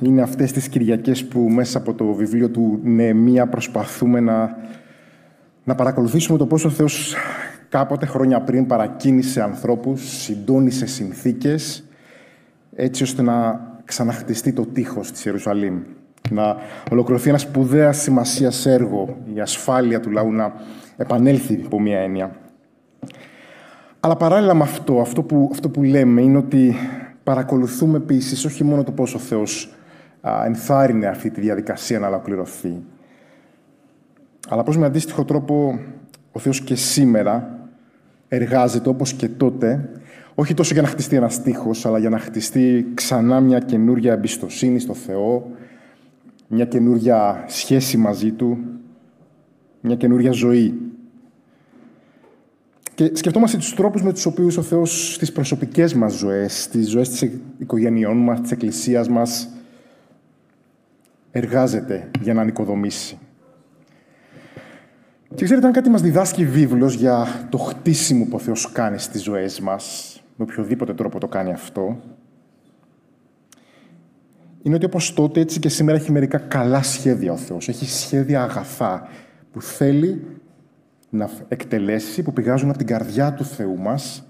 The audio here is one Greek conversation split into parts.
είναι αυτές τις Κυριακές που μέσα από το βιβλίο του Νεεμία προσπαθούμε να, να παρακολουθήσουμε το πώς ο Θεός κάποτε χρόνια πριν παρακίνησε ανθρώπους, συντόνισε συνθήκες έτσι ώστε να ξαναχτιστεί το τείχος της Ιερουσαλήμ. Να ολοκληρωθεί ένα σπουδαία σημασίας έργο, η ασφάλεια του λαού να επανέλθει από μία έννοια. Αλλά παράλληλα με αυτό, αυτό που, αυτό που λέμε είναι ότι παρακολουθούμε επίσης όχι μόνο το πόσο ο Θεός ενθάρρυνε αυτή τη διαδικασία να ολοκληρωθεί, αλλά πώς με αντίστοιχο τρόπο ο Θεός και σήμερα εργάζεται όπως και τότε, όχι τόσο για να χτιστεί ένας στίχος, αλλά για να χτιστεί ξανά μια καινούρια εμπιστοσύνη στο Θεό, μια καινούρια σχέση μαζί Του, μια καινούρια ζωή. Και σκεφτόμαστε τους τρόπους με τους οποίους ο Θεός στις προσωπικές μας ζωές, στις ζωές της οικογένειών μας, της εκκλησίας μας, εργάζεται για να ανοικοδομήσει. Και ξέρετε, αν κάτι μας διδάσκει βίβλος για το χτίσιμο που ο Θεός κάνει στις ζωές μας, με οποιοδήποτε τρόπο το κάνει αυτό, είναι ότι όπως τότε, έτσι και σήμερα έχει μερικά καλά σχέδια ο Θεός. Έχει σχέδια αγαθά που θέλει να εκτελέσει, που πηγάζουν από την καρδιά του Θεού μας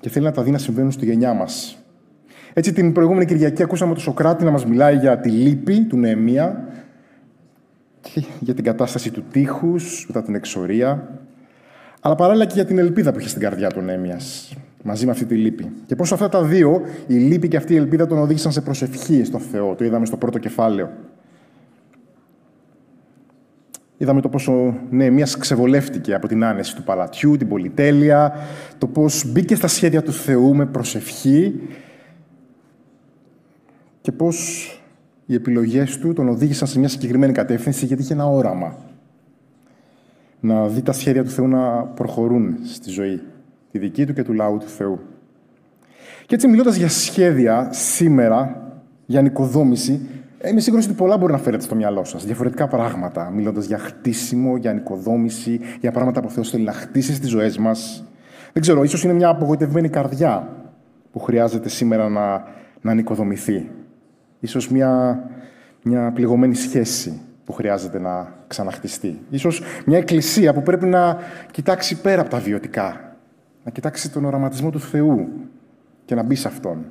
και θέλει να τα δει να συμβαίνουν στη γενιά μας. Έτσι την προηγούμενη Κυριακή ακούσαμε τον Σοκράτη να μας μιλάει για τη λύπη του Νεεμία, για την κατάσταση του τείχους, μετά την εξορία, αλλά παράλληλα και για την ελπίδα που είχε στην καρδιά του Νέμιας, μαζί με αυτή τη λύπη. Και πώς αυτά τα δύο, η λύπη και αυτή η ελπίδα, τον οδήγησαν σε προσευχή στον Θεό. Το είδαμε στο πρώτο κεφάλαιο. Είδαμε το πόσο Νεεμία ξεβολεύτηκε από την άνεση του παλατιού, την πολυτέλεια, το πώς μπήκε στα σχέδια του Θεού με προσευχή και πώς οι επιλογές του τον οδήγησαν σε μια συγκεκριμένη κατεύθυνση γιατί είχε ένα όραμα να δει τα σχέδια του Θεού να προχωρούν στη ζωή, τη δική του και του λαού του Θεού. Και έτσι μιλώντας για σχέδια σήμερα, για νοικοδόμηση, είμαι σίγουρος ότι πολλά μπορεί να φέρετε στο μυαλό σας. Διαφορετικά πράγματα. Μιλώντας για χτίσιμο, για νοικοδόμηση, για πράγματα που ο Θεός θέλει να χτίσει στις ζωές μας. Δεν ξέρω, ίσως είναι μια απογοητευμένη καρδιά που χρειάζεται σήμερα να, να νοικοδομηθεί. Ίσως μια, μια πληγωμένη σχέση που χρειάζεται να ξαναχτιστεί. Ίσως μια εκκλησία που πρέπει να κοιτάξει πέρα από τα βιωτικά. Να κοιτάξει τον οραματισμό του Θεού και να μπει σε Αυτόν.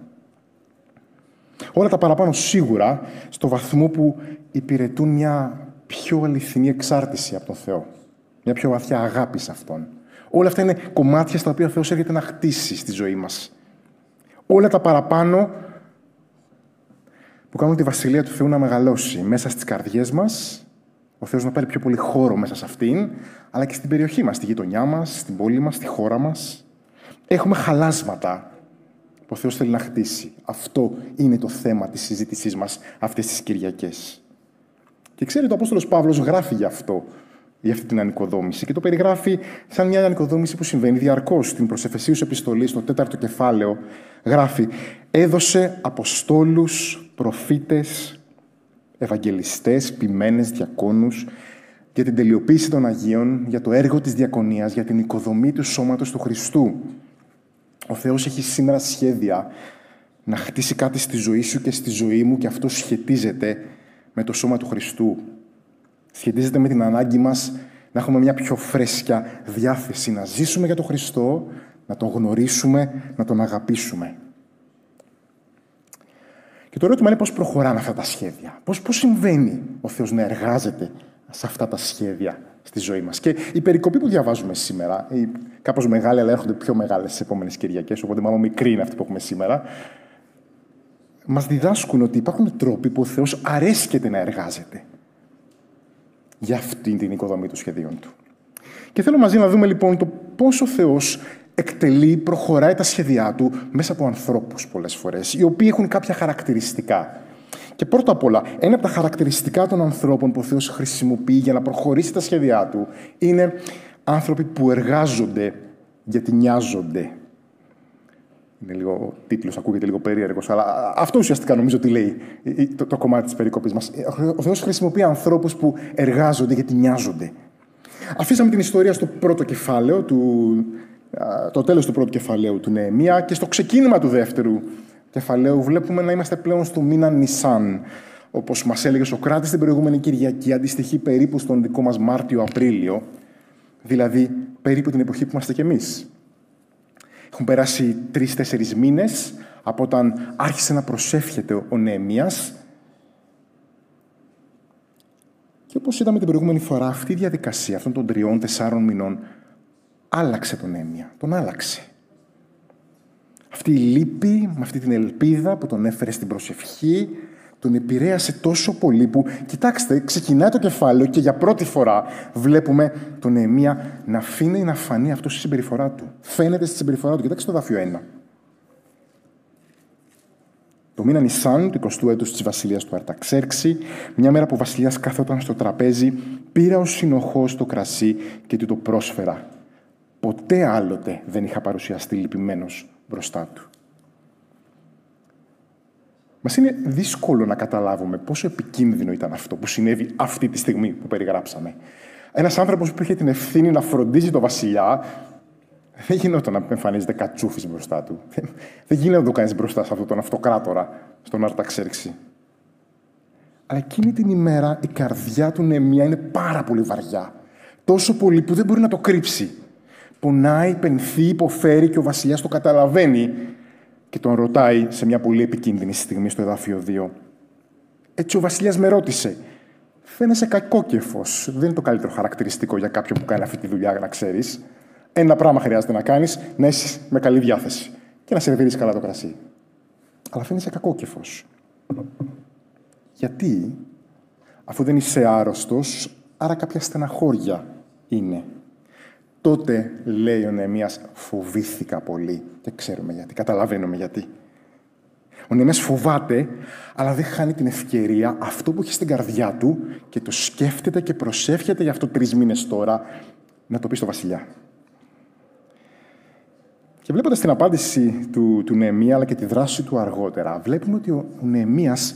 Όλα τα παραπάνω σίγουρα στο βαθμό που υπηρετούν μια πιο αληθινή εξάρτηση από τον Θεό. Μια πιο βαθιά αγάπη σε Αυτόν. Όλα αυτά είναι κομμάτια στα οποία ο Θεός έρχεται να χτίσει στη ζωή μας. Όλα τα παραπάνω που κάνουν τη Βασιλεία του Θεού να μεγαλώσει μέσα στις καρδιές μας, ο Θεός να πάρει πιο πολύ χώρο μέσα σε αυτήν, αλλά και στην περιοχή μας, στη γειτονιά μας, στην πόλη μας, στη χώρα μας. Έχουμε χαλάσματα που ο Θεός θέλει να χτίσει. Αυτό είναι το θέμα της συζήτησής μας αυτές τις Κυριακές. Και ξέρετε, ο Απόστολος Παύλος γράφει γι' αυτό, για αυτή την ανοικοδόμηση και το περιγράφει σαν μια ανοικοδόμηση που συμβαίνει διαρκώς. Στην προσεφεσίους επιστολή, στο τέταρτο κεφάλαιο, γράφει: Έδωσε αποστόλους προφήτες, ευαγγελιστές, ποιμένες, διακόνους, για την τελειοποίηση των Αγίων, για το έργο της διακονίας, για την οικοδομή του σώματος του Χριστού. Ο Θεός έχει σήμερα σχέδια να χτίσει κάτι στη ζωή σου και στη ζωή μου και αυτό σχετίζεται με το σώμα του Χριστού. Σχετίζεται με την ανάγκη μας να έχουμε μια πιο φρέσκια διάθεση, να ζήσουμε για τον Χριστό, να τον γνωρίσουμε, να τον αγαπήσουμε. Και το ερώτημα είναι πώς προχωράνε αυτά τα σχέδια. Πώς, πώς συμβαίνει ο Θεός να εργάζεται σε αυτά τα σχέδια στη ζωή μας. Και η περικοπή που διαβάζουμε σήμερα, η κάπως μεγάλη, αλλά έρχονται πιο μεγάλες στις επόμενες Κυριακές, οπότε μάλλον μικρή είναι αυτή που έχουμε σήμερα, μας διδάσκουν ότι υπάρχουν τρόποι που ο Θεός αρέσκεται να εργάζεται για αυτή την οικοδομή των σχεδίων Του. Και θέλω μαζί να δούμε λοιπόν το πώς ο Θεός εκτελεί, προχωράει τα σχέδιά του μέσα από ανθρώπους πολλές φορές, οι οποίοι έχουν κάποια χαρακτηριστικά. Και πρώτα απ' όλα, ένα από τα χαρακτηριστικά των ανθρώπων που ο Θεός χρησιμοποιεί για να προχωρήσει τα σχέδιά του είναι άνθρωποι που εργάζονται γιατί νοιάζονται. Είναι λίγο, ο τίτλος ακούγεται λίγο περίεργος, αλλά αυτό ουσιαστικά νομίζω ότι λέει το, το κομμάτι της περικοπής μας. Ο Θεός χρησιμοποιεί ανθρώπους που εργάζονται γιατί νοιάζονται. Αφήσαμε την ιστορία στο πρώτο κεφάλαιο του το τέλος του πρώτου κεφαλαίου του Νεεμία και στο ξεκίνημα του δεύτερου κεφαλαίου βλέπουμε να είμαστε πλέον στο μήνα Νισάν. Όπως μας έλεγε ο Σοκράτης την προηγούμενη Κυριακή, αντιστοιχεί περίπου στον δικό μας Μάρτιο-Απρίλιο, δηλαδή περίπου την εποχή που είμαστε κι εμείς. Έχουν περάσει τρει-τέσσερι μήνες από όταν άρχισε να προσεύχεται ο Νεεμίας και όπως είδαμε την προηγούμενη φορά, αυτή η διαδικασία αυτών των τριών-τεσσάρων μηνών άλλαξε τον Νεεμία, τον άλλαξε. Αυτή η λύπη, με αυτή την ελπίδα που τον έφερε στην προσευχή, τον επηρέασε τόσο πολύ που, κοιτάξτε, ξεκινάει το κεφάλαιο και για πρώτη φορά βλέπουμε τον Νεεμία να αφήνει να φανεί αυτός στη συμπεριφορά του. Φαίνεται στη συμπεριφορά του. Κοιτάξτε το δάφιο 1. Το μήνα Νισάν, του 20ου έτου της βασιλείας του Αρταξέρξη, μια μέρα που ο βασιλιάς καθόταν στο τραπέζι, πήρα ως συνοχό το κρασί και του το πρόσφερα. Ποτέ άλλοτε δεν είχα παρουσιαστεί λυπημένος μπροστά του. Μας είναι δύσκολο να καταλάβουμε πόσο επικίνδυνο ήταν αυτό που συνέβη αυτή τη στιγμή που περιγράψαμε. Ένας άνθρωπος που είχε την ευθύνη να φροντίζει τον βασιλιά, δεν γινόταν να εμφανίζεται κατσούφι μπροστά του. Δεν γίνεται να το κάνεις μπροστά σε αυτόν τον αυτοκράτορα, στον Αρταξέρξη. Αλλά εκείνη την ημέρα η καρδιά του Νεμία είναι πάρα πολύ βαριά. Τόσο πολύ που δεν μπορεί να το κρύψει. Πονάει, πενθεί, υποφέρει και ο βασιλιάς το καταλαβαίνει και τον ρωτάει σε μια πολύ επικίνδυνη στιγμή στο εδάφιο 2. Έτσι ο βασιλιάς με ρώτησε. Φαίνεσαι κακόκεφος. Δεν είναι το καλύτερο χαρακτηριστικό για κάποιον που κάνει αυτή τη δουλειά, να ξέρεις. Ένα πράγμα χρειάζεται να κάνεις, να είσαι με καλή διάθεση και να σερβίρεις καλά το κρασί. Αλλά φαίνεσαι κακόκεφος. Γιατί, αφού δεν είσαι άρρωστος, άρα κάποια στεναχώρια είναι. Τότε, λέει ο Νεεμίας, φοβήθηκα πολύ. Και ξέρουμε γιατί, καταλαβαίνουμε γιατί. Ο Νεεμίας φοβάται, αλλά δεν χάνει την ευκαιρία αυτό που έχει στην καρδιά του και το σκέφτεται και προσεύχεται για αυτό τρεις μήνες τώρα να το πει στο βασιλιά. Και βλέποντας την απάντηση του, του Νεεμία αλλά και τη δράση του αργότερα, βλέπουμε ότι ο, ο Νεεμίας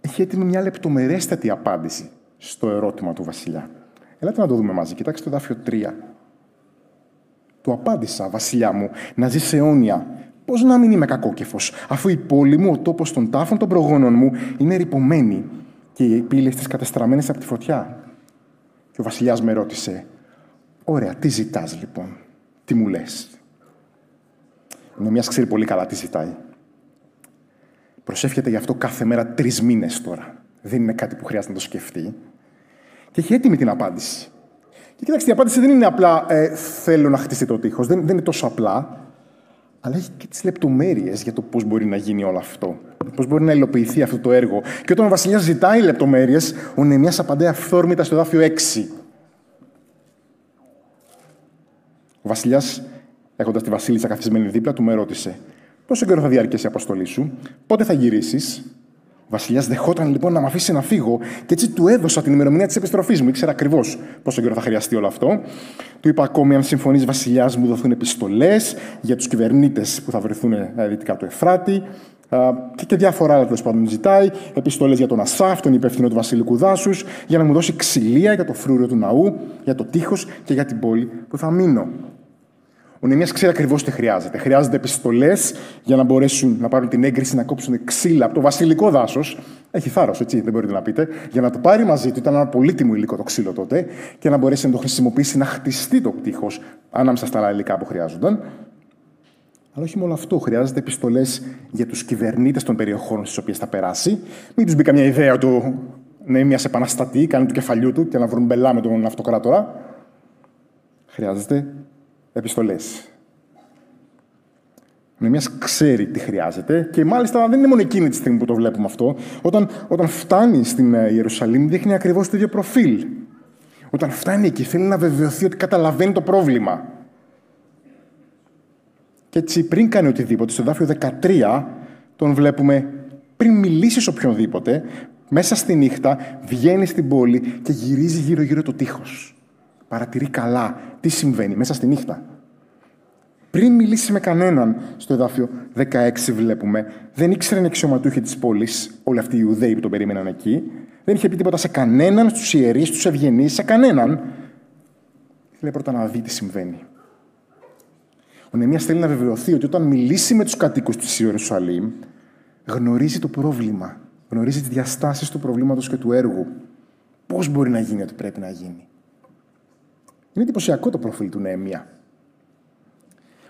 έχει έτοιμη μια λεπτομερέστατη απάντηση στο ερώτημα του βασιλιά. Ελάτε να το δούμε μαζί. Κοιτάξτε το δάφιο 3. Του απάντησα, βασιλιά μου, να ζει αιώνια. Πώς να μην είμαι κακόκεφος, αφού η πόλη μου, ο τόπος των τάφων των προγόνων μου, είναι ρηπωμένη και οι πύλες της κατεστραμμένες από τη φωτιά. Και ο βασιλιάς με ρώτησε, Ωραία, τι ζητάς λοιπόν, τι μου λες; Νομιάς ξέρει πολύ καλά τι ζητάει. Προσεύχεται γι' αυτό κάθε μέρα τρεις μήνες τώρα. Δεν είναι κάτι που χρειάζεται να το σκεφτεί. Και έχει έτοιμη την απάντηση. Και κοιτάξτε, η απάντηση δεν είναι απλά ε, θέλω να χτίσει το τείχος. Δεν, δεν είναι τόσο απλά. Αλλά έχει και τις λεπτομέρειες για το πώς μπορεί να γίνει όλο αυτό. Πώς μπορεί να υλοποιηθεί αυτό το έργο. Και όταν ο Βασιλιάς ζητάει λεπτομέρειες, ο Νεμιάς απαντάει αυθόρμητα στο δάφιο 6. Ο Βασιλιάς έχοντας τη Βασίλισσα καθισμένη δίπλα του, με ρώτησε: Πόσο καιρό θα διαρκέσει η αποστολή σου, πότε θα γυρίσεις; Ο Βασιλιάς δεχόταν λοιπόν να με αφήσει να φύγω και έτσι του έδωσα την ημερομηνία της επιστροφής μου. Ήξερα ακριβώς πόσο καιρό θα χρειαστεί όλο αυτό. Του είπα ακόμη: Αν συμφωνείς, Βασιλιάς, μου δοθούν επιστολές για τους κυβερνήτες που θα βρεθούν ε, δυτικά του Εφράτη και διάφορα άλλα τέλος πάντων ζητάει. Επιστολές για τον Ασάφ, τον υπεύθυνο του Βασιλικού Δάσου, για να μου δώσει ξυλία για το φρούριο του ναού, για το τείχος και για την πόλη που θα μείνω. Ο Νεμίας ξέρει ακριβώς τι χρειάζεται. Χρειάζεται επιστολές για να μπορέσουν να πάρουν την έγκριση να κόψουν ξύλα από το βασιλικό δάσος. Έχει θάρρος, έτσι, δεν μπορείτε να πείτε. Για να το πάρει μαζί του, ήταν ένα πολύτιμο υλικό το ξύλο τότε, και να μπορέσει να το χρησιμοποιήσει να χτιστεί το τείχο ανάμεσα στα άλλα υλικά που χρειάζονταν. Αλλά όχι μόνο αυτό, χρειάζεται επιστολές για τους κυβερνήτες των περιοχών στις οποίες θα περάσει. Μην τους μπει καμιά ιδέα του να είναι μια επαναστατή, κάνει του κεφαλιού του και να βρουν μπελά με τον αυτοκράτορα. Χρειάζεται επιστολές. Ο Νεμίας ξέρει τι χρειάζεται και μάλιστα δεν είναι μόνο εκείνη τη στιγμή που το βλέπουμε αυτό. Όταν, όταν φτάνει στην ε, Ιερουσαλήμ δείχνει ακριβώς το ίδιο προφίλ. Όταν φτάνει εκεί θέλει να βεβαιωθεί ότι καταλαβαίνει το πρόβλημα. Και έτσι πριν κάνει οτιδήποτε, στο δάφιο 13 τον βλέπουμε πριν μιλήσει οποιονδήποτε, μέσα στη νύχτα βγαίνει στην πόλη και γυρίζει γύρω-γύρω το τείχος παρατηρεί καλά τι συμβαίνει μέσα στη νύχτα. Πριν μιλήσει με κανέναν, στο εδάφιο 16 βλέπουμε, δεν ήξεραν αξιωματούχοι της πόλης, όλοι αυτοί οι Ιουδαίοι που τον περίμεναν εκεί, δεν είχε πει τίποτα σε κανέναν, στους ιερείς, στους ευγενείς, σε κανέναν. Ήθελε πρώτα να δει τι συμβαίνει. Ο Νεμίας θέλει να βεβαιωθεί ότι όταν μιλήσει με τους κατοίκους της Ιερουσαλήμ, γνωρίζει το πρόβλημα, γνωρίζει τις διαστάσεις του προβλήματος και του έργου. Πώς μπορεί να γίνει ότι πρέπει να γίνει. Είναι εντυπωσιακό το προφίλ του Νεμία.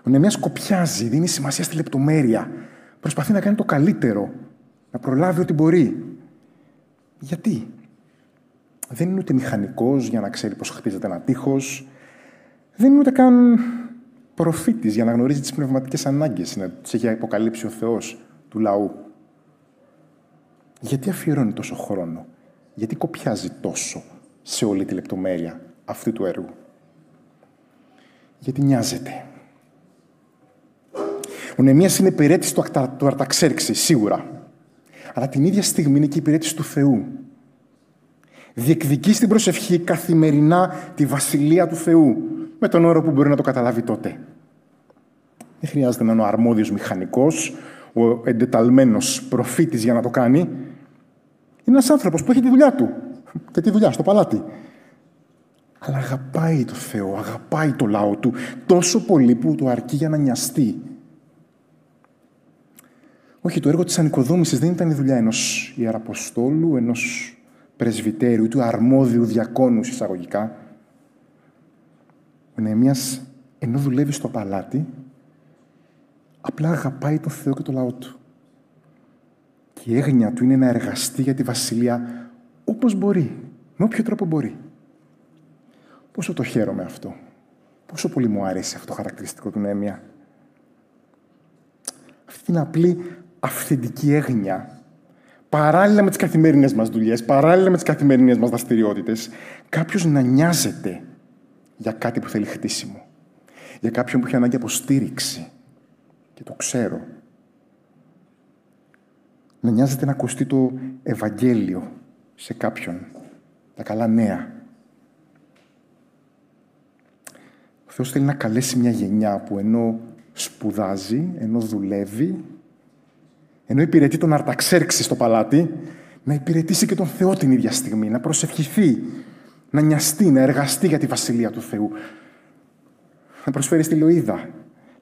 Ο Νεμίας κοπιάζει, δίνει σημασία στη λεπτομέρεια. Προσπαθεί να κάνει το καλύτερο, να προλάβει ό,τι μπορεί. Γιατί; Δεν είναι ούτε μηχανικός για να ξέρει πώς χτίζεται ένα τείχος. Δεν είναι ούτε καν προφήτης για να γνωρίζει τις πνευματικές ανάγκες, να τις έχει αποκαλύψει ο Θεός του λαού. Γιατί αφιερώνει τόσο χρόνο, γιατί κοπιάζει τόσο σε όλη τη λεπτομέρεια αυτού του έργου; Γιατί νοιάζεται. Ο Νεμίας είναι υπηρέτης του, του Αρταξέρξη, σίγουρα. Αλλά την ίδια στιγμή είναι και υπηρέτης του Θεού. Διεκδικεί στην προσευχή καθημερινά τη βασιλεία του Θεού, με τον όρο που μπορεί να το καταλάβει τότε. Δεν χρειάζεται να είναι ο αρμόδιος μηχανικός, ο εντεταλμένος προφήτης για να το κάνει. Είναι ένας άνθρωπος που έχει τη δουλειά του και τη δουλειά στο παλάτι. Αλλά αγαπάει το Θεό, αγαπάει το λαό του τόσο πολύ που του αρκεί για να νοιαστεί. Όχι, το έργο της ανοικοδόμησης δεν ήταν η δουλειά ενός ιεραποστόλου, ενός πρεσβυτέριου, του αρμόδιου διακόνους εισαγωγικά. Ο Νεεμίας, ενώ δουλεύει στο παλάτι, απλά αγαπάει τον Θεό και το λαό του. Και η έγνοια του είναι να εργαστεί για τη Βασιλεία όπως μπορεί, με όποιο τρόπο μπορεί. Πόσο το χαίρομαι αυτό. Πόσο πολύ μου αρέσει αυτό το χαρακτηριστικό του Νέμια. Αυτή την απλή αυθεντική έγνοια, παράλληλα με τις καθημερινές μας δουλειές, παράλληλα με τις καθημερινές μας δραστηριότητες, κάποιος να νοιάζεται για κάτι που θέλει χτίσιμο. Για κάποιον που έχει ανάγκη αποστήριξη. Και το ξέρω. Να νοιάζεται να ακουστεί το Ευαγγέλιο σε κάποιον. Τα καλά νέα. Ο Θεός θέλει να καλέσει μια γενιά που ενώ σπουδάζει, ενώ δουλεύει, ενώ υπηρετεί τον Αρταξέρξη στο παλάτι, να υπηρετήσει και τον Θεό την ίδια στιγμή, να προσευχηθεί, να νοιαστεί, να εργαστεί για τη Βασιλεία του Θεού. Να προσφέρει στη Λοίδα,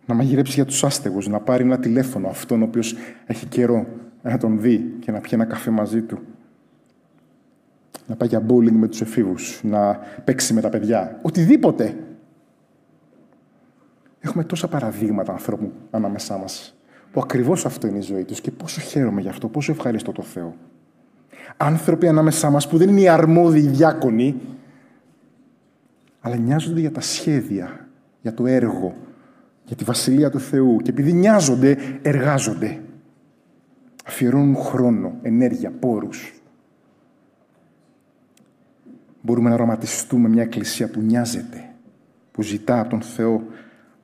να μαγειρέψει για τους άστεγους, να πάρει ένα τηλέφωνο αυτόν ο οποίος έχει καιρό να τον δει και να πιει ένα καφέ μαζί του. Να πάει για bowling με τους εφήβους, να παίξει με τα παιδιά. Οτιδήποτε. Έχουμε τόσα παραδείγματα ανθρώπου ανάμεσά μας που ακριβώς αυτό είναι η ζωή τους και πόσο χαίρομαι γι' αυτό, πόσο ευχαριστώ το Θεό. Άνθρωποι ανάμεσά μας που δεν είναι οι αρμόδιοι διάκονοι, αλλά νοιάζονται για τα σχέδια, για το έργο, για τη Βασιλεία του Θεού. Και επειδή νοιάζονται, εργάζονται. Αφιερώνουν χρόνο, ενέργεια, πόρους. Μπορούμε να οραματιστούμε μια εκκλησία που νοιάζεται, που ζητά από τον Θεό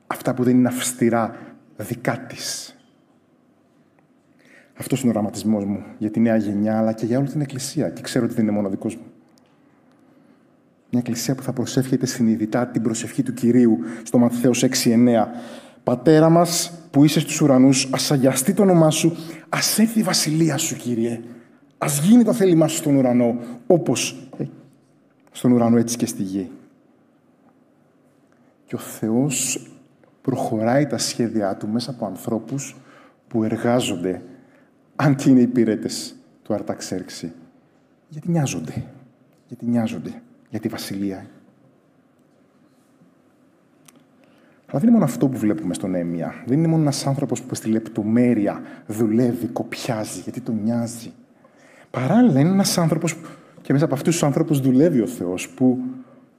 αυτά που δεν είναι αυστηρά δικά της. Αυτός είναι ο οραματισμός μου για τη νέα γενιά, αλλά και για όλη την εκκλησία. Και ξέρω ότι δεν είναι μόνο δικός μου. Μια εκκλησία που θα προσεύχεται συνειδητά την προσευχή του Κυρίου στο Ματθαίος 6-9. Πατέρα μας που είσαι στους ουρανούς, ας αγιαστεί το όνομά σου, ας έρθει η βασιλεία σου, Κύριε. Ας γίνει το θέλημά σου στον ουρανό, όπως ε, στον ουρανό έτσι και στη γη. Και ο Θεός προχωράει τα σχέδιά Του μέσα από ανθρώπους που εργάζονται, αν και είναι υπηρέτες του Αρταξέρξη. Γιατί νοιάζονται. Γιατί νοιάζονται για τη βασιλεία. Αλλά δεν είναι μόνο αυτό που βλέπουμε στον Έμια. Δεν είναι μόνο ένας άνθρωπος που στη λεπτομέρεια δουλεύει, κοπιάζει, γιατί τον νοιάζει. Παράλληλα, είναι ένας άνθρωπος και μέσα από αυτούς τους ανθρώπους δουλεύει ο Θεός, που,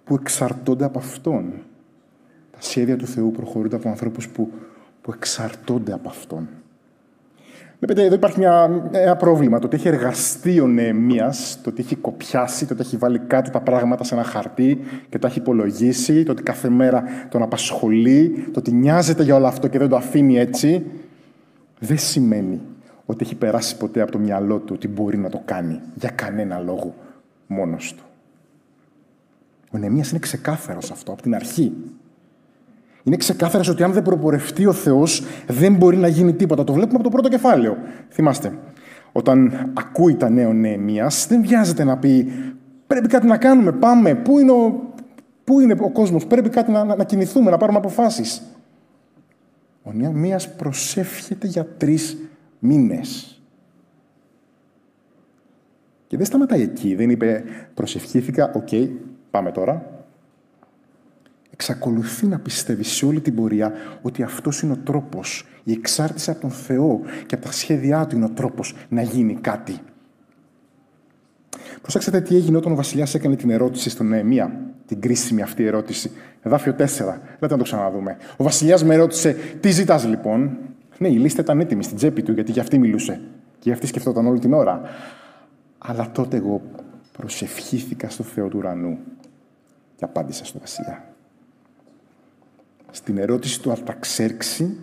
που εξαρτώνται από αυτόν. Τα σχέδια του Θεού προχωρούνται από ανθρώπους που, που εξαρτώνται από αυτόν. Βλέπετε, εδώ υπάρχει μια, ένα πρόβλημα. Το ότι έχει εργαστεί ο Νεεμία, το ότι έχει κοπιάσει, το ότι έχει βάλει κάτω τα πράγματα σε ένα χαρτί και τα έχει υπολογίσει, το ότι κάθε μέρα τον απασχολεί, το ότι νοιάζεται για όλο αυτό και δεν το αφήνει έτσι, δεν σημαίνει ότι έχει περάσει ποτέ από το μυαλό του ότι μπορεί να το κάνει για κανένα λόγο μόνος του. Ο Νεεμίας είναι ξεκάθαρος αυτό από την αρχή. Είναι ξεκάθαρο ότι αν δεν προπορευτεί ο Θεός, δεν μπορεί να γίνει τίποτα. Το βλέπουμε από το πρώτο κεφάλαιο. Θυμάστε, όταν ακούει τα νέα Νεεμίας, δεν βιάζεται να πει Πρέπει κάτι να κάνουμε, πάμε. Πού είναι ο, πού είναι ο κόσμος, πρέπει κάτι να, να, να κινηθούμε, να πάρουμε αποφάσεις. Ο Νεεμίας προσεύχεται για τρεις μήνες. Και δεν σταματάει εκεί. Δεν είπε προσευχήθηκα, οκ, πάμε τώρα εξακολουθεί να πιστεύει σε όλη την πορεία ότι αυτός είναι ο τρόπος, η εξάρτηση από τον Θεό και από τα σχέδιά του είναι ο τρόπος να γίνει κάτι. Προσέξτε τι έγινε όταν ο Βασιλιάς έκανε την ερώτηση στον Νεεμία, την κρίσιμη αυτή ερώτηση. Εδάφιο 4, δεν να το ξαναδούμε. Ο Βασιλιάς με ρώτησε, Τι ζητάς λοιπόν; Ναι, η λίστα ήταν έτοιμη στην τσέπη του, γιατί για αυτή μιλούσε. Και για αυτή σκεφτόταν όλη την ώρα. Αλλά τότε εγώ προσευχήθηκα στο Θεό του ουρανού και απάντησα στο Βασιλιά στην ερώτηση του Αρταξέρξη,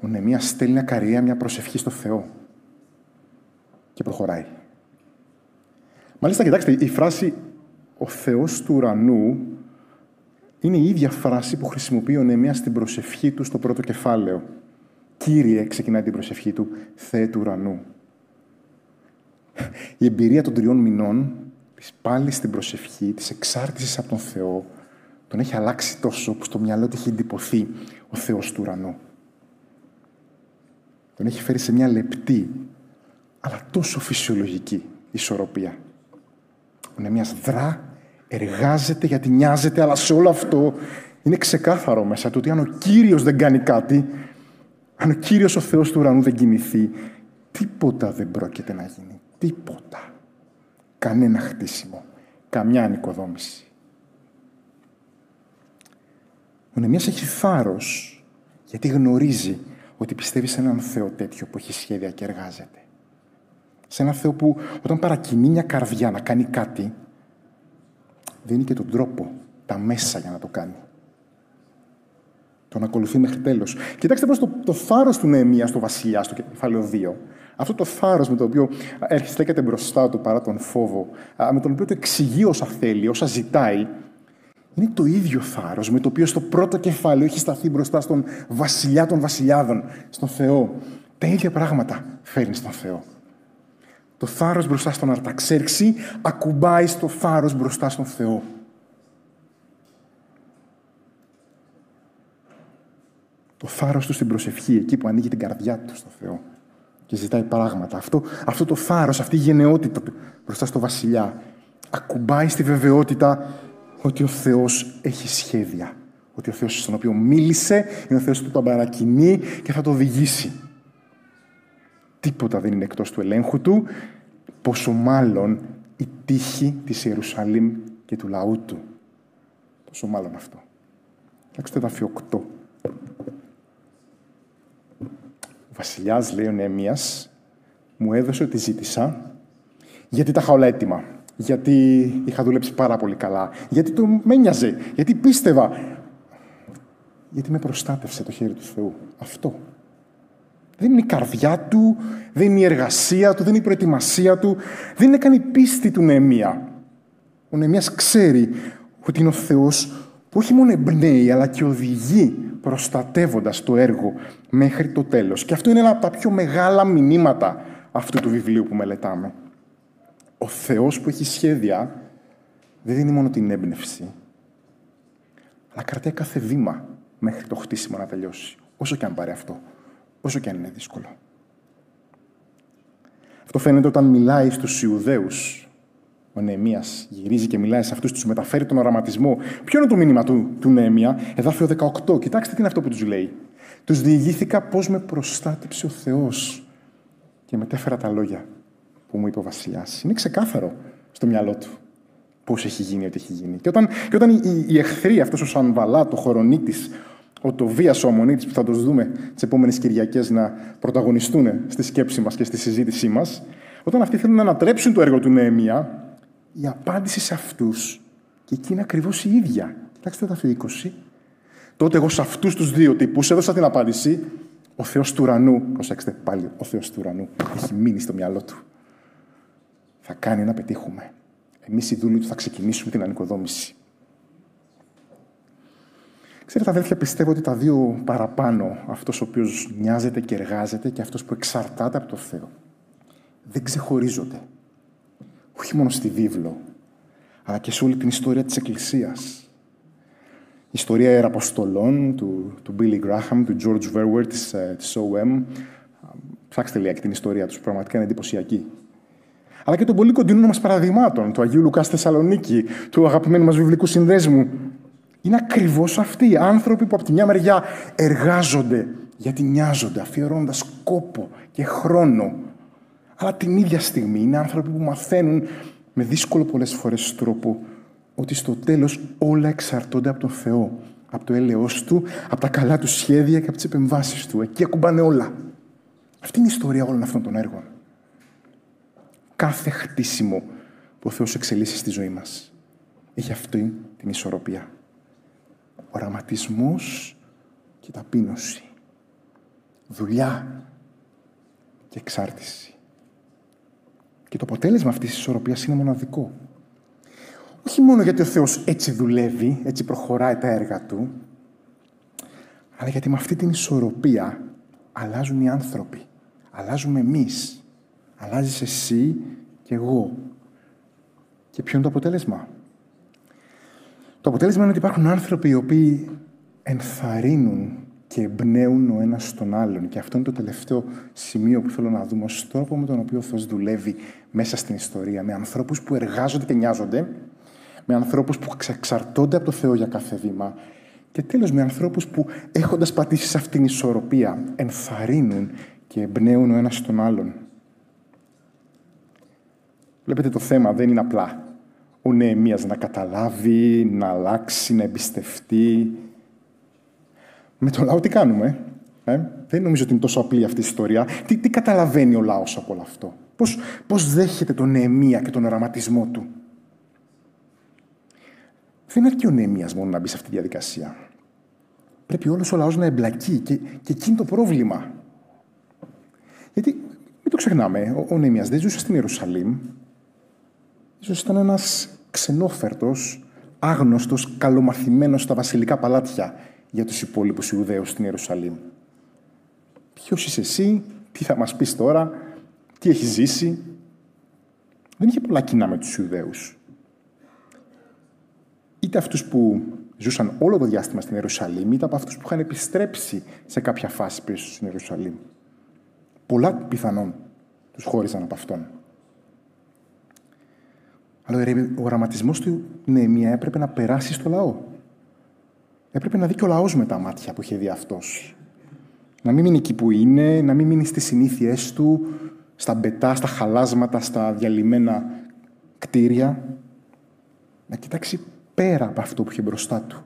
ο Νεμίας στέλνει ακαρία μια προσευχή στο Θεό. Και προχωράει. Μάλιστα, κοιτάξτε, η φράση «Ο Θεός του ουρανού» είναι η ίδια φράση που χρησιμοποιεί ο Νεμίας στην προσευχή του στο πρώτο κεφάλαιο. «Κύριε», ξεκινάει την προσευχή του, «Θεέ του ουρανού». Η εμπειρία των τριών μηνών, της πάλι στην προσευχή, της εξάρτησης από τον Θεό, τον έχει αλλάξει τόσο που στο μυαλό του έχει εντυπωθεί ο Θεός του ουρανού. Τον έχει φέρει σε μια λεπτή, αλλά τόσο φυσιολογική ισορροπία. Είναι μιας δρά, εργάζεται γιατί νοιάζεται, αλλά σε όλο αυτό είναι ξεκάθαρο μέσα του ότι αν ο Κύριος δεν κάνει κάτι, αν ο Κύριος ο Θεός του ουρανού δεν κινηθεί, τίποτα δεν πρόκειται να γίνει. Τίποτα. Κανένα χτίσιμο. Καμιά ανοικοδόμηση. Ο Νεμίας έχει θάρρος, γιατί γνωρίζει ότι πιστεύει σε έναν Θεό τέτοιο που έχει σχέδια και εργάζεται. Σε έναν Θεό που όταν παρακινεί μια καρδιά να κάνει κάτι, δίνει και τον τρόπο, τα μέσα για να το κάνει. Τον ακολουθεί μέχρι τέλος. Κοιτάξτε πώς το, το θάρρος του Νεεμίας στο βασιλιά, στο κεφάλαιο 2, αυτό το θάρρος με το οποίο έρχεται μπροστά του παρά τον φόβο, με τον οποίο το εξηγεί όσα θέλει, όσα ζητάει, είναι το ίδιο θάρρος με το οποίο στο πρώτο κεφάλαιο έχει σταθεί μπροστά στον βασιλιά των βασιλιάδων, στον Θεό. Τα ίδια πράγματα φέρνει στον Θεό. Το θάρρος μπροστά στον Αρταξέρξη ακουμπάει στο θάρρος μπροστά στον Θεό. Το θάρρος του στην προσευχή, εκεί που ανοίγει την καρδιά του στο Θεό και ζητάει πράγματα. Αυτό, αυτό το θάρρος, αυτή η γενναιότητα του μπροστά στο βασιλιά ακουμπάει στη βεβαιότητα ότι ο Θεός έχει σχέδια. Ότι ο Θεός στον οποίο μίλησε είναι ο Θεός που τον παρακινεί και θα το οδηγήσει. Τίποτα δεν είναι εκτός του ελέγχου του, πόσο μάλλον η τύχη της Ιερουσαλήμ και του λαού του. Πόσο μάλλον αυτό. Κοιτάξτε το εδάφιο 8. Ο βασιλιάς, λέει ο Νεεμίας, μου έδωσε ότι ζήτησα, γιατί τα είχα όλα έτοιμα γιατί είχα δουλέψει πάρα πολύ καλά, γιατί το μένιαζε, γιατί πίστευα. Γιατί με προστάτευσε το χέρι του Θεού. Αυτό. Δεν είναι η καρδιά του, δεν είναι η εργασία του, δεν είναι η προετοιμασία του, δεν είναι καν η πίστη του Νεεμία. Ο Νεεμίας ξέρει ότι είναι ο Θεός που όχι μόνο εμπνέει, αλλά και οδηγεί προστατεύοντας το έργο μέχρι το τέλος. Και αυτό είναι ένα από τα πιο μεγάλα μηνύματα αυτού του βιβλίου που μελετάμε ο Θεός που έχει σχέδια δεν δίνει μόνο την έμπνευση, αλλά κρατάει κάθε βήμα μέχρι το χτίσιμο να τελειώσει. Όσο και αν πάρει αυτό. Όσο και αν είναι δύσκολο. Αυτό φαίνεται όταν μιλάει στους Ιουδαίους. Ο Νεεμίας γυρίζει και μιλάει σε αυτούς, τους μεταφέρει τον οραματισμό. Ποιο είναι το μήνυμα του, του Νεεμία, εδάφιο 18. Κοιτάξτε τι είναι αυτό που τους λέει. Τους διηγήθηκα πώς με προστάτεψε ο Θεός και μετέφερα τα λόγια που μου είπε ο Βασιλιάς. Είναι ξεκάθαρο στο μυαλό του πώς έχει γίνει ό,τι έχει γίνει. Και όταν, και όταν οι, οι εχθροί, αυτός ο Σανβαλά, το Χορονίτης, ο Τοβίας, ο Ομονίτης, που θα τους δούμε τις επόμενες Κυριακές να πρωταγωνιστούν στη σκέψη μας και στη συζήτησή μας, όταν αυτοί θέλουν να ανατρέψουν το έργο του Νεεμία, η απάντηση σε αυτούς και εκεί είναι ακριβώς η ίδια. Κοιτάξτε το 20. Τότε εγώ σε αυτούς τους δύο τύπους έδωσα την απάντηση. Ο Θεός του ουρανού, προσέξτε πάλι, ο Θεός του ουρανού έχει μείνει στο μυαλό του θα κάνει να πετύχουμε. Εμείς οι δούλοι του θα ξεκινήσουμε την ανοικοδόμηση. Ξέρετε, αδέλφια, πιστεύω ότι τα δύο παραπάνω, αυτός ο οποίος νοιάζεται και εργάζεται και αυτός που εξαρτάται από το Θεό, δεν ξεχωρίζονται. Όχι μόνο στη βίβλο, αλλά και σε όλη την ιστορία της Εκκλησίας. ιστορία Ιεραποστολών του, του Billy Graham, του George Verwer, της, ε, της OM. Ψάξτε λίγα και την ιστορία τους, πραγματικά είναι εντυπωσιακή. Αλλά και των πολύ κοντινών μας παραδειγμάτων, του Αγίου Λουκά Θεσσαλονίκη, του αγαπημένου μας βιβλικού συνδέσμου. Είναι ακριβώς αυτοί οι άνθρωποι που από τη μια μεριά εργάζονται γιατί νοιάζονται, αφιερώνοντας κόπο και χρόνο. Αλλά την ίδια στιγμή είναι άνθρωποι που μαθαίνουν με δύσκολο πολλές φορές τρόπο ότι στο τέλος όλα εξαρτώνται από τον Θεό, από το έλεος Του, από τα καλά Του σχέδια και από τις επεμβάσεις Του. Εκεί ακουμπάνε όλα. Αυτή είναι η ιστορία όλων αυτών των έργων. Κάθε χτίσιμο που ο Θεός εξελίσσει στη ζωή μας έχει αυτή την ισορροπία. Οραματισμός και ταπείνωση. Δουλειά και εξάρτηση. Και το αποτέλεσμα αυτής της ισορροπίας είναι μοναδικό. Όχι μόνο γιατί ο Θεός έτσι δουλεύει, έτσι προχωράει τα έργα Του, αλλά γιατί με αυτή την ισορροπία αλλάζουν οι άνθρωποι. Αλλάζουμε εμείς. Αλλάζεις εσύ και εγώ. Και ποιο είναι το αποτέλεσμα; Το αποτέλεσμα είναι ότι υπάρχουν άνθρωποι οι οποίοι ενθαρρύνουν και εμπνέουν ο ένας τον άλλον. Και αυτό είναι το τελευταίο σημείο που θέλω να δούμε ως τρόπο με τον οποίο ο Θεός δουλεύει μέσα στην ιστορία. Με ανθρώπους που εργάζονται και νοιάζονται, με ανθρώπους που εξαρτώνται από το Θεό για κάθε βήμα και τέλος με ανθρώπους που έχοντας πατήσει σε αυτήν την ισορροπία ενθαρρύνουν και εμπνέουν ο ένας τον άλλον. Βλέπετε το θέμα δεν είναι απλά ο Νεεμίας να καταλάβει, να αλλάξει, να εμπιστευτεί. Με το λαό τι κάνουμε, ε; Δεν νομίζω ότι είναι τόσο απλή αυτή η ιστορία. Τι, τι καταλαβαίνει ο λαός από όλο αυτό; Πώς, πώς δέχεται τον Νεεμία και τον οραματισμό του; Δεν αρκεί ο Νεεμίας μόνο να μπει σε αυτή τη διαδικασία. Πρέπει όλος ο λαός να εμπλακεί και, και εκείνη το πρόβλημα. Γιατί, μην το ξεχνάμε, ο, ο Νεεμίας δεν ζούσε στην Ιερουσαλήμ. Ίσως ήταν ένας ξενόφερτος, άγνωστος, καλομαθημένος στα βασιλικά παλάτια για τους υπόλοιπους Ιουδαίους στην Ιερουσαλήμ. Ποιος είσαι εσύ, τι θα μας πεις τώρα, τι έχεις ζήσει; Δεν είχε πολλά κοινά με τους Ιουδαίους είτε αυτούς που ζούσαν όλο το διάστημα στην Ιερουσαλήμ, είτε από αυτούς που είχαν επιστρέψει σε κάποια φάση πίσω στην Ιερουσαλήμ. Πολλά πιθανόν τους χώριζαν από αυτόν. Αλλά ο γραμματισμός του Νεεμία έπρεπε να περάσει στο λαό. Έπρεπε να δει και ο λαός με τα μάτια που είχε δει αυτός. Να μην μείνει εκεί που είναι, να μην μείνει στις συνήθειές του, στα μπετά, στα χαλάσματα, στα διαλυμένα κτίρια. Να κοιτάξει πέρα από αυτό που είχε μπροστά του.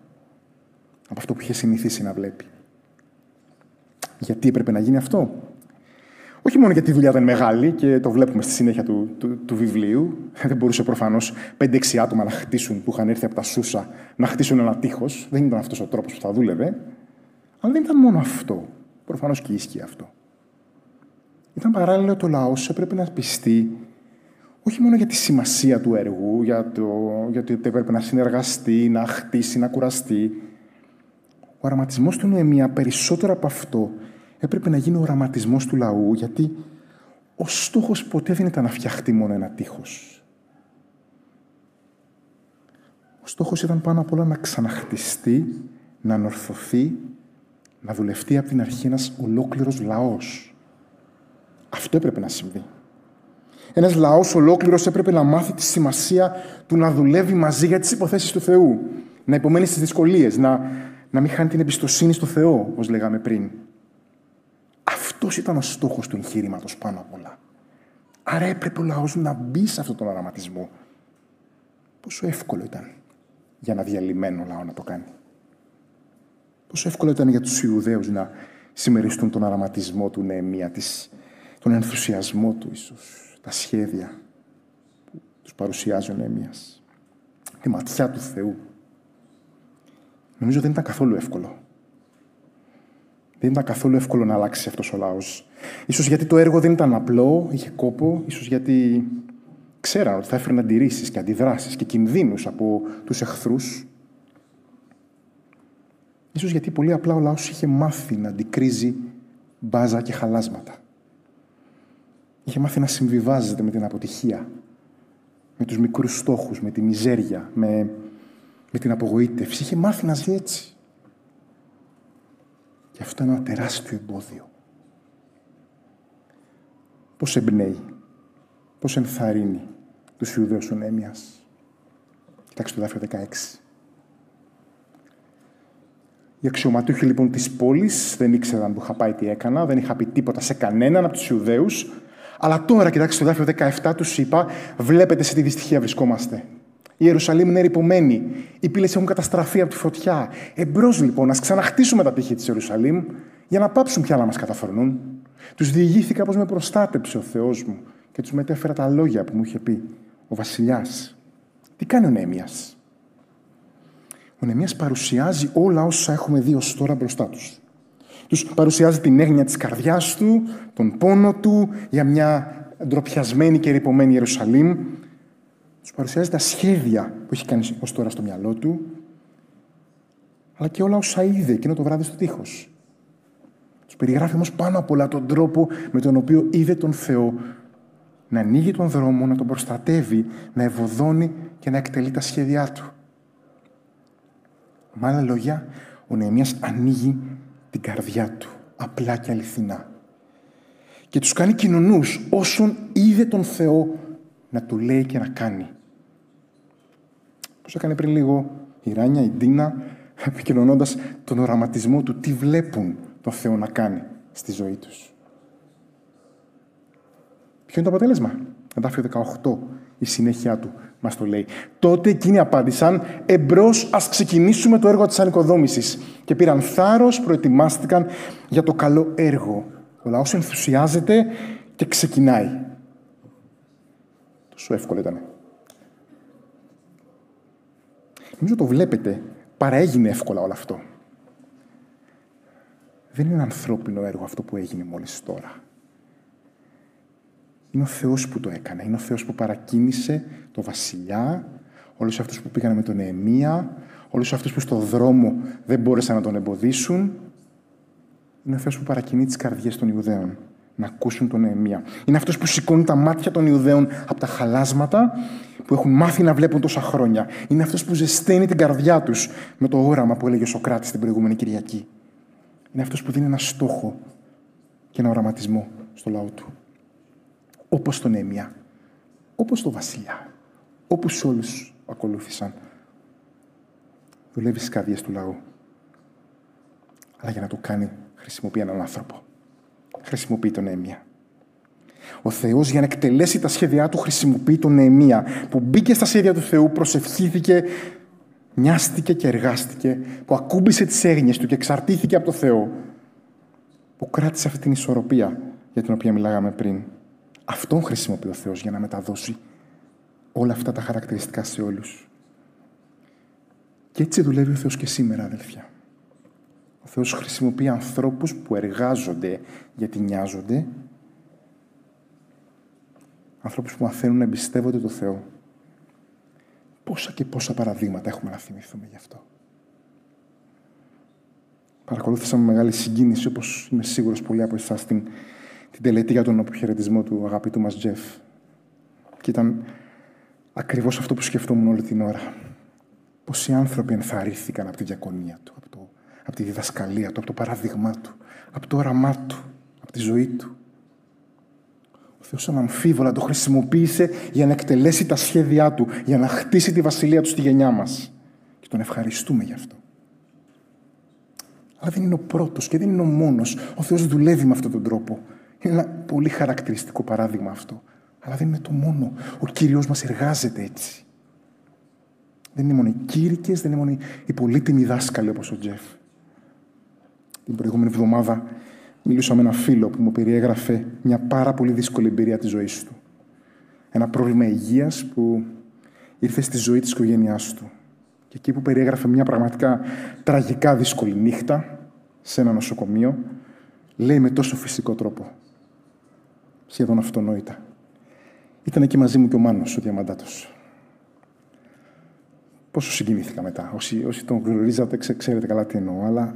Από αυτό που είχε συνηθίσει να βλέπει. Γιατί έπρεπε να γίνει αυτό; Όχι μόνο γιατί η δουλειά ήταν μεγάλη και το βλέπουμε στη συνέχεια του, του, του βιβλίου. Δεν μπορούσε προφανώς 5-6 άτομα να χτίσουν που είχαν έρθει από τα Σούσα να χτίσουν ένα τείχος. Δεν ήταν αυτός ο τρόπος που θα δούλευε. Αλλά δεν ήταν μόνο αυτό. Προφανώς και ίσχυε αυτό. Ήταν παράλληλο ότι ο λαός έπρεπε να πιστεί όχι μόνο για τη σημασία του έργου, για το, γιατί έπρεπε να συνεργαστεί, να χτίσει, να κουραστεί. Ο οραματισμός του Νοεμία, περισσότερο από αυτό, έπρεπε να γίνει ο οραματισμός του λαού, γιατί ο στόχος ποτέ δεν ήταν να φτιαχτεί μόνο ένα τείχος. Ο στόχος ήταν πάνω απ' όλα να ξαναχτιστεί, να ανορθωθεί, να δουλευτεί από την αρχή ένας ολόκληρος λαός. Αυτό έπρεπε να συμβεί. Ένας λαός ολόκληρος έπρεπε να μάθει τη σημασία του να δουλεύει μαζί για τις υποθέσεις του Θεού. Να υπομένει στις δυσκολίες, να, να μην χάνει την εμπιστοσύνη στο Θεό, όπως λέγαμε πριν. Αυτός ήταν ο στόχος του εγχείρηματο πάνω απ' όλα. Άρα έπρεπε ο λαός να μπει σε αυτόν τον οραματισμό. Πόσο εύκολο ήταν για ένα διαλυμένο λαό να το κάνει. Πόσο εύκολο ήταν για τους Ιουδαίους να συμμεριστούν τον αραματισμό του Νεεμία, τον ενθουσιασμό του ίσως τα σχέδια που τους παρουσιάζει ο Νέμιας. Τη ματιά του Θεού. Νομίζω δεν ήταν καθόλου εύκολο. Δεν ήταν καθόλου εύκολο να αλλάξει αυτός ο λαός. Ίσως γιατί το έργο δεν ήταν απλό, είχε κόπο, ίσως γιατί ξέραν ότι θα έφερνε αντιρρήσεις και αντιδράσεις και κινδύνους από τους εχθρούς. Ίσως γιατί πολύ απλά ο λαός είχε μάθει να αντικρίζει μπάζα και χαλάσματα. Είχε μάθει να συμβιβάζεται με την αποτυχία, με τους μικρούς στόχους, με τη μιζέρια, με, με την απογοήτευση. Είχε μάθει να ζει έτσι. Και αυτό είναι ένα τεράστιο εμπόδιο. Πώς εμπνέει, πώς ενθαρρύνει τους Ιουδαίους ο Νέμιας. Κοιτάξτε το δάφιο 16. Οι αξιωματούχοι λοιπόν της πόλης δεν ήξεραν που είχα πάει τι έκανα, δεν είχα πει τίποτα σε κανέναν από τους Ιουδαίους. Αλλά τώρα, κοιτάξτε το δάφιο 17, τους είπα: Βλέπετε σε τι δυστυχία βρισκόμαστε. Η Ιερουσαλήμ είναι ερυπωμένη. Οι πύλες έχουν καταστραφεί από τη φωτιά. Εμπρός λοιπόν, ας ξαναχτίσουμε τα τείχη της Ιερουσαλήμ για να πάψουν πια να μας καταφρονούν. Τους διηγήθηκα πώ με προστάτεψε ο Θεός μου και τους μετέφερα τα λόγια που μου είχε πει ο Βασιλιάς. Τι κάνει ο Νέμιας; Ο Νεμίας παρουσιάζει όλα όσα έχουμε δει ως τώρα μπροστά τους. Τους παρουσιάζει την έγνοια της καρδιάς του, τον πόνο του για μια ντροπιασμένη και ρηπωμένη Ιερουσαλήμ. Τους παρουσιάζει τα σχέδια που έχει κάνει ως τώρα στο μυαλό του, αλλά και όλα όσα είδε εκείνο το βράδυ στο τείχος. Τους περιγράφει όμως πάνω απ' όλα τον τρόπο με τον οποίο είδε τον Θεό να ανοίγει τον δρόμο, να τον προστατεύει, να ευωδώνει και να εκτελεί τα σχέδιά του. Με άλλα λόγια, ο Νεεμίας ανοίγει την καρδιά του, απλά και αληθινά. Και τους κάνει κοινωνούς όσον είδε τον Θεό να του λέει και να κάνει. Πώς έκανε πριν λίγο η Ράνια, η Ντίνα, επικοινωνώντας τον οραματισμό του τι βλέπουν τον Θεό να κάνει στη ζωή τους. Ποιο είναι το αποτέλεσμα; Εντάφιο 18, η συνέχεια του μας το λέει. Τότε εκείνοι απάντησαν «Εμπρός, ας ξεκινήσουμε το έργο της ανοικοδόμησης». Και πήραν θάρρος, προετοιμάστηκαν για το καλό έργο. Ο λαός ενθουσιάζεται και ξεκινάει. Τόσο εύκολο ήταν. Νομίζω το βλέπετε, παραέγινε εύκολα όλο αυτό. Δεν είναι ανθρώπινο έργο αυτό που έγινε μόλις τώρα. Είναι ο Θεός που το έκανε. Είναι ο Θεός που παρακίνησε το βασιλιά, όλους αυτούς που πήγαν με τον Νεεμία, όλους αυτούς που στο δρόμο δεν μπόρεσαν να τον εμποδίσουν. Είναι ο Θεός που παρακινεί τις καρδιές των Ιουδαίων να ακούσουν τον Νεεμία. Είναι αυτός που σηκώνει τα μάτια των Ιουδαίων από τα χαλάσματα που έχουν μάθει να βλέπουν τόσα χρόνια. Είναι αυτός που ζεσταίνει την καρδιά τους με το όραμα που έλεγε ο Σοκράτης την προηγούμενη Κυριακή. Είναι αυτός που δίνει ένα στόχο και ένα οραματισμό στο λαό του όπως τον Έμια, όπως τον Βασιλιά, όπως όλους ακολούθησαν. Δουλεύει στις καρδιές του λαού. Αλλά για να το κάνει χρησιμοποιεί έναν άνθρωπο. Χρησιμοποιεί τον Έμια. Ο Θεός για να εκτελέσει τα σχέδιά του χρησιμοποιεί τον Νεεμία που μπήκε στα σχέδια του Θεού, προσευχήθηκε, νοιάστηκε και εργάστηκε, που ακούμπησε τις έγνοιες του και εξαρτήθηκε από το Θεό, που κράτησε αυτή την ισορροπία για την οποία μιλάγαμε πριν. Αυτόν χρησιμοποιεί ο Θεός για να μεταδώσει όλα αυτά τα χαρακτηριστικά σε όλους. Και έτσι δουλεύει ο Θεός και σήμερα, αδελφιά. Ο Θεός χρησιμοποιεί ανθρώπους που εργάζονται γιατί νοιάζονται, ανθρώπους που μαθαίνουν να εμπιστεύονται το Θεό. Πόσα και πόσα παραδείγματα έχουμε να θυμηθούμε γι' αυτό. Παρακολούθησα με μεγάλη συγκίνηση, όπως είμαι σίγουρος πολλοί από εσάς, την την τελετή για τον αποχαιρετισμό του αγαπητού μας Τζεφ. Και ήταν ακριβώς αυτό που σκεφτόμουν όλη την ώρα. Πόσοι άνθρωποι ενθαρρύθηκαν από τη διακονία του, από, το, από τη διδασκαλία του, από το παράδειγμά του, από το όραμά του, από τη ζωή του. Ο Θεός αναμφίβολα το χρησιμοποίησε για να εκτελέσει τα σχέδιά του, για να χτίσει τη βασιλεία του στη γενιά μας. Και τον ευχαριστούμε γι' αυτό. Αλλά δεν είναι ο πρώτος και δεν είναι ο μόνος. Ο Θεός δουλεύει με αυτόν τον τρόπο. Είναι ένα πολύ χαρακτηριστικό παράδειγμα αυτό. Αλλά δεν είναι το μόνο. Ο Κύριος μας εργάζεται έτσι. Δεν είναι μόνο οι κήρυκες, δεν είναι μόνο οι πολύτιμοι δάσκαλοι όπως ο Τζεφ. Την προηγούμενη εβδομάδα μίλησα με ένα φίλο που μου περιέγραφε μια πάρα πολύ δύσκολη εμπειρία της ζωής του. Ένα πρόβλημα υγείας που ήρθε στη ζωή της οικογένειάς του. Και εκεί που περιέγραφε μια πραγματικά τραγικά δύσκολη νύχτα σε ένα νοσοκομείο, λέει με τόσο φυσικό τρόπο σχεδόν αυτονόητα. Ήταν εκεί μαζί μου και ο Μάνος, ο Διαμαντάτος. Πόσο συγκινήθηκα μετά. Όσοι, όσοι τον γνωρίζατε, ξέρετε καλά τι εννοώ, αλλά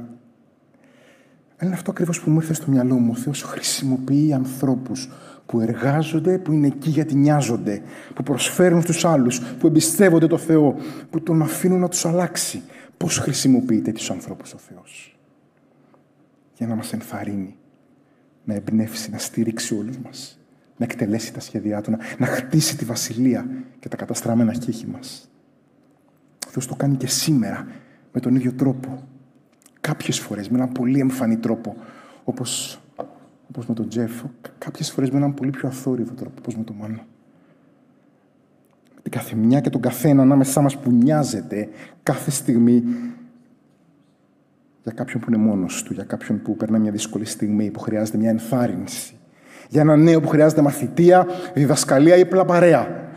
είναι αυτό ακριβώς που μου ήρθε στο μυαλό μου. Ο Θεός χρησιμοποιεί ανθρώπους που εργάζονται, που είναι εκεί γιατί νοιάζονται, που προσφέρουν στους άλλους, που εμπιστεύονται το Θεό, που τον αφήνουν να τους αλλάξει. Πώς χρησιμοποιεί τέτοιους ανθρώπους ο Θεός; Για να μας ενθαρρύνει, να εμπνεύσει, να στηρίξει όλους μας, να εκτελέσει τα σχέδιά Του, να, να χτίσει τη βασιλεία και τα καταστραμμένα χείχη μας. Ο Θεός το κάνει και σήμερα με τον ίδιο τρόπο. Κάποιες φορές με έναν πολύ εμφανή τρόπο, όπως όπως με τον Τζεφ, κάποιες φορές με έναν πολύ πιο αθόρυβο τρόπο, όπως με τον Μάνο. Με την καθεμιά και τον καθένα ανάμεσά μας που νοιάζεται κάθε στιγμή για κάποιον που είναι μόνος του, για κάποιον που περνά μια δύσκολη στιγμή, που χρειάζεται μια ενθάρρυνση. Για ένα νέο που χρειάζεται μαθητεία, διδασκαλία ή απλά παρέα.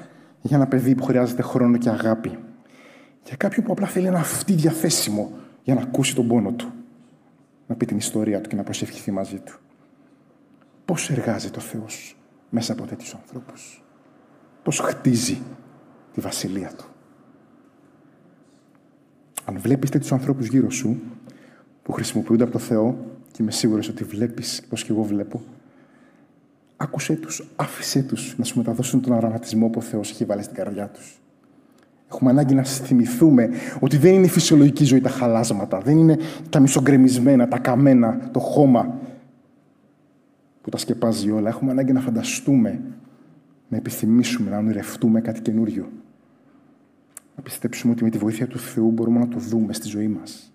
Για ένα παιδί που χρειάζεται χρόνο και αγάπη. Για κάποιον που απλά θέλει ένα αυτή διαθέσιμο για να ακούσει τον πόνο του. Να πει την ιστορία του και να προσευχηθεί μαζί του. Πώς εργάζεται ο Θεός μέσα από τέτοιους ανθρώπους. Πώς χτίζει τη βασιλεία Του. Αν βλέπεις τέτοιους ανθρώπους γύρω σου που χρησιμοποιούνται από το Θεό και είμαι σίγουρος ότι βλέπεις πως και εγώ βλέπω άκουσέ τους, άφησέ τους να σου μεταδώσουν τον αρωματισμό που ο Θεός έχει βάλει στην καρδιά τους. Έχουμε ανάγκη να θυμηθούμε ότι δεν είναι η φυσιολογική ζωή τα χαλάσματα, δεν είναι τα μισογκρεμισμένα, τα καμένα, το χώμα που τα σκεπάζει όλα. Έχουμε ανάγκη να φανταστούμε, να επιθυμήσουμε, να ονειρευτούμε κάτι καινούριο. Να πιστέψουμε ότι με τη βοήθεια του Θεού μπορούμε να το δούμε στη ζωή μας.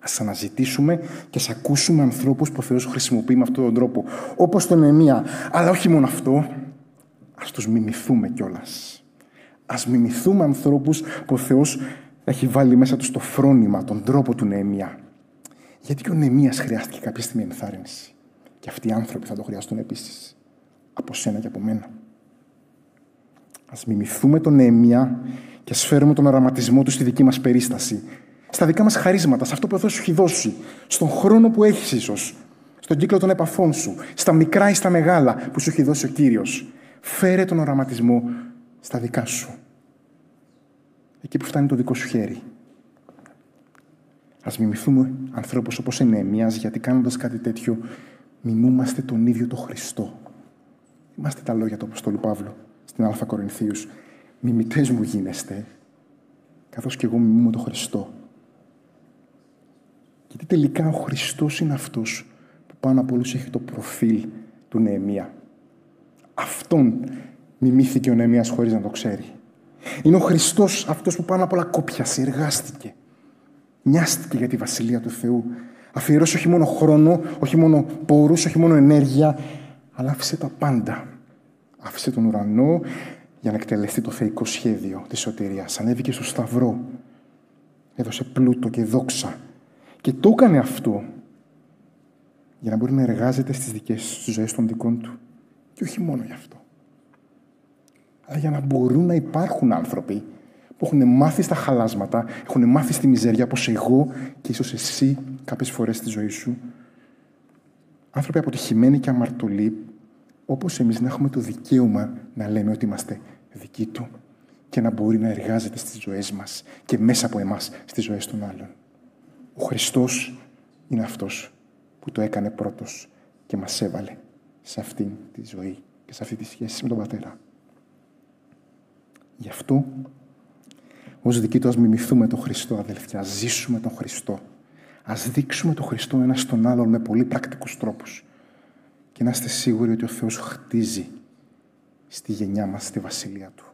Ας αναζητήσουμε και ας ακούσουμε ανθρώπους που ο Θεός χρησιμοποιεί με αυτόν τον τρόπο. Όπως τον Εμία. Αλλά όχι μόνο αυτό, ας τους μιμηθούμε κιόλας. Ας μιμηθούμε ανθρώπους που ο Θεός έχει βάλει μέσα τους το φρόνημα, τον τρόπο του Νεεμία. Γιατί ο Νεεμίας χρειάστηκε κάποια στιγμή ενθάρρυνση. Και αυτοί οι άνθρωποι θα το χρειαστούν επίσης. Από σένα και από μένα. Α μιμηθούμε τον Νεεμία και ας φέρουμε τον αραματισμό του στη δική μας περίσταση. Στα δικά μας χαρίσματα, σε αυτό που ο Θεός σου έχει δώσει. Στον χρόνο που έχεις ίσως. Στον κύκλο των επαφών σου. Στα μικρά ή στα μεγάλα που σου έχει δώσει ο κύριος. Φέρε τον οραματισμό στα δικά σου. Εκεί που φτάνει το δικό σου χέρι. Α μιμηθούμε ανθρώπου όπως είναι γιατί κάνοντας κάτι τέτοιο μιμούμαστε τον ίδιο το Χριστό. Είμαστε τα λόγια του Αποστόλου Παύλου στην Α Κορινθίους. Μιμητές μου γίνεστε, καθώς και εγώ μιμούμε τον Χριστό. Γιατί τελικά ο Χριστός είναι αυτός που πάνω από όλους έχει το προφίλ του Νεεμία. Αυτόν μιμήθηκε ο Νεεμίας χωρίς να το ξέρει. Είναι ο Χριστός αυτός που πάνω απ' όλα κόπιασε, εργάστηκε. Νοιάστηκε για τη Βασιλεία του Θεού Αφιερώσει όχι μόνο χρόνο, όχι μόνο πόρους, όχι μόνο ενέργεια, αλλά άφησε τα πάντα. Άφησε τον ουρανό για να εκτελεστεί το θεϊκό σχέδιο της σωτηρίας. Ανέβηκε στο σταυρό. Έδωσε πλούτο και δόξα. Και το έκανε αυτό για να μπορεί να εργάζεται στις δικές του ζωές των δικών του. Και όχι μόνο γι' αυτό. Αλλά για να μπορούν να υπάρχουν άνθρωποι που έχουν μάθει στα χαλάσματα, έχουν μάθει στη μιζέρια, όπως εγώ και ίσως εσύ κάποιες φορές στη ζωή σου. Άνθρωποι αποτυχημένοι και αμαρτωλοί, όπως εμείς να έχουμε το δικαίωμα να λέμε ότι είμαστε δικοί του και να μπορεί να εργάζεται στις ζωές μας και μέσα από εμάς στις ζωές των άλλων. Ο Χριστός είναι αυτός που το έκανε πρώτος και μας έβαλε σε αυτή τη ζωή και σε αυτή τη σχέση με τον Πατέρα. Γι' αυτό ως δικοί του ας μιμηθούμε τον Χριστό, αδελφιά. Ας ζήσουμε τον Χριστό. Ας δείξουμε τον Χριστό ένας στον άλλον με πολύ πρακτικούς τρόπους. Και να είστε σίγουροι ότι ο Θεός χτίζει στη γενιά μας, στη βασιλεία Του.